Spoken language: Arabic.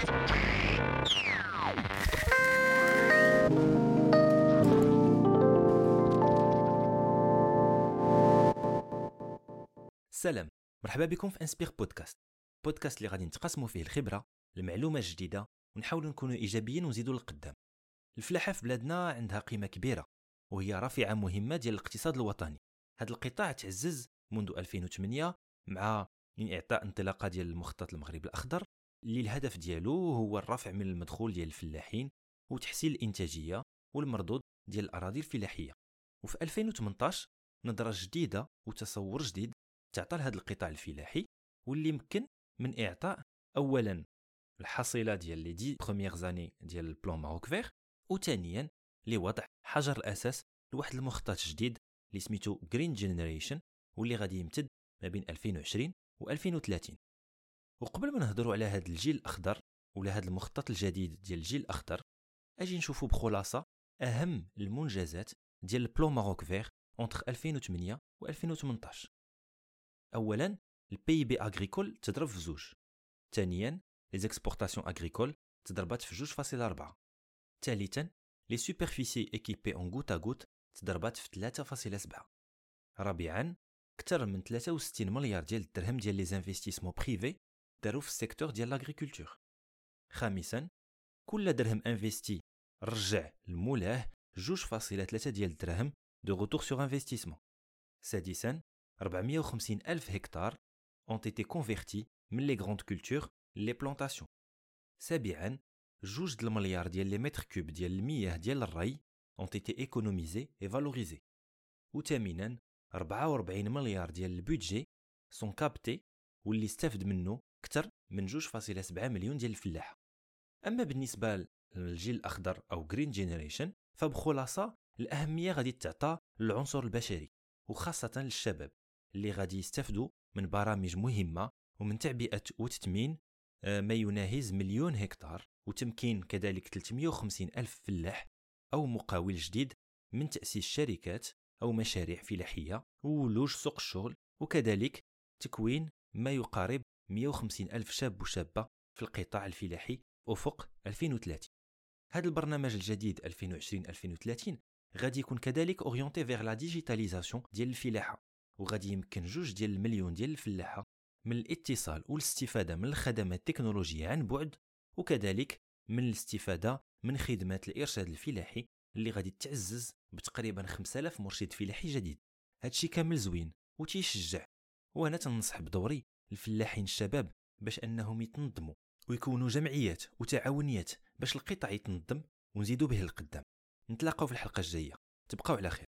سلام مرحبا بكم في إنسبير بودكاست. بودكاست اللي غادي نتقاسموا فيه الخبرة المعلومة الجديدة ونحاولوا نكونوا إيجابيين ونزيدوا للقدام. الفلاحة في بلادنا عندها قيمة كبيرة وهي رافعة مهمة ديال الاقتصاد الوطني. هذا القطاع تعزز منذ 2008 مع اعطاء انطلاقة ديال المخطط المغرب الأخضر اللي الهدف ديالو هو الرفع من المدخول ديال الفلاحين وتحسين الإنتاجية والمردود ديال الأراضي الفلاحية. وفي 2018 نظرة جديدة وتصور جديد تعطى لهذا القطاع الفلاحي واللي يمكن من إعطاء اولا الحصيلة ديال les dix premières années ديال ال Plan Maroc Vert وثانيا لوضع حجر الأساس لواحد المخطط جديد اللي سميتو Green Generation واللي غادي يمتد ما بين 2020 و 2030 وقبل ما نهضروا على هذا الجيل الأخضر ولا هذا المخطط الجديد ديال الجيل الأخضر أجي نشوفوا بخلاصة أهم المنجزات ديال ال Plan Maroc Vert entre 2008 و 2018 اولا ال PIB agricole تضرب في زوج. ثانيا les exportations agricoles تضربات في جوج فاصلة أربعة. ثالثا les superficies équipées en goutte-à-goutte تضربات في 3.7 رابعا أكثر من 63 مليار ديال الدرهم ديال les investissements privés داروا في ال secteur ديال l'agriculture. خامسا كل درهم investi رجع لمولاه 2.3 ديال الدرهم de retour sur investissement سادسا 450 ألف هكتار ont été convertis من les grandes cultures les plantations سابعا جوج د المليار ديال les mètres cubes ديال المياه ديال الري ont été économisés et valorisés. وثامنا 44 مليار ديال ال budget sont captés واللي استفد منه أكثر من 2.7 مليون ديال الفلاحة. أما بالنسبة للجيل الأخضر أو Green Generation فبخلاصة الأهمية غادي تعطى للعنصر البشري وخاصة للشباب اللي غادي يستفدوا من برامج مهمة ومن تعبئة وتثمين آه، ما يناهز مليون هكتار وتمكين كذلك 350 ألف فلاح أو مقاول جديد من تأسيس شركات أو مشاريع فلاحية وولوج سوق الشغل وكذلك تكوين ما يقارب 150 ألف شاب وشابة في القطاع الفلاحي أفق 2030 هذا البرنامج الجديد 2020-2030 غادي يكون كذلك orienté vers la digitalisation ديال الفلاحة وغادي يمكن جوج ديال المليون ديال الفلاحة من الاتصال والاستفادة من الخدمات التكنولوجية عن بعد وكذلك من الاستفادة من خدمات الإرشاد الفلاحي اللي غادي تعزز بتقريبا 5000 مرشد فلاحي جديد. هادشي كامل زوين وتيشجع وأنا تنصح بدوري الفلاحين الشباب باش أنهم يتنظموا ويكونوا جمعيات وتعاونيات باش القطاع يتنظم ونزيدوا به القدام. نتلاقاو في الحلقة الجاية. تبقاو على خير.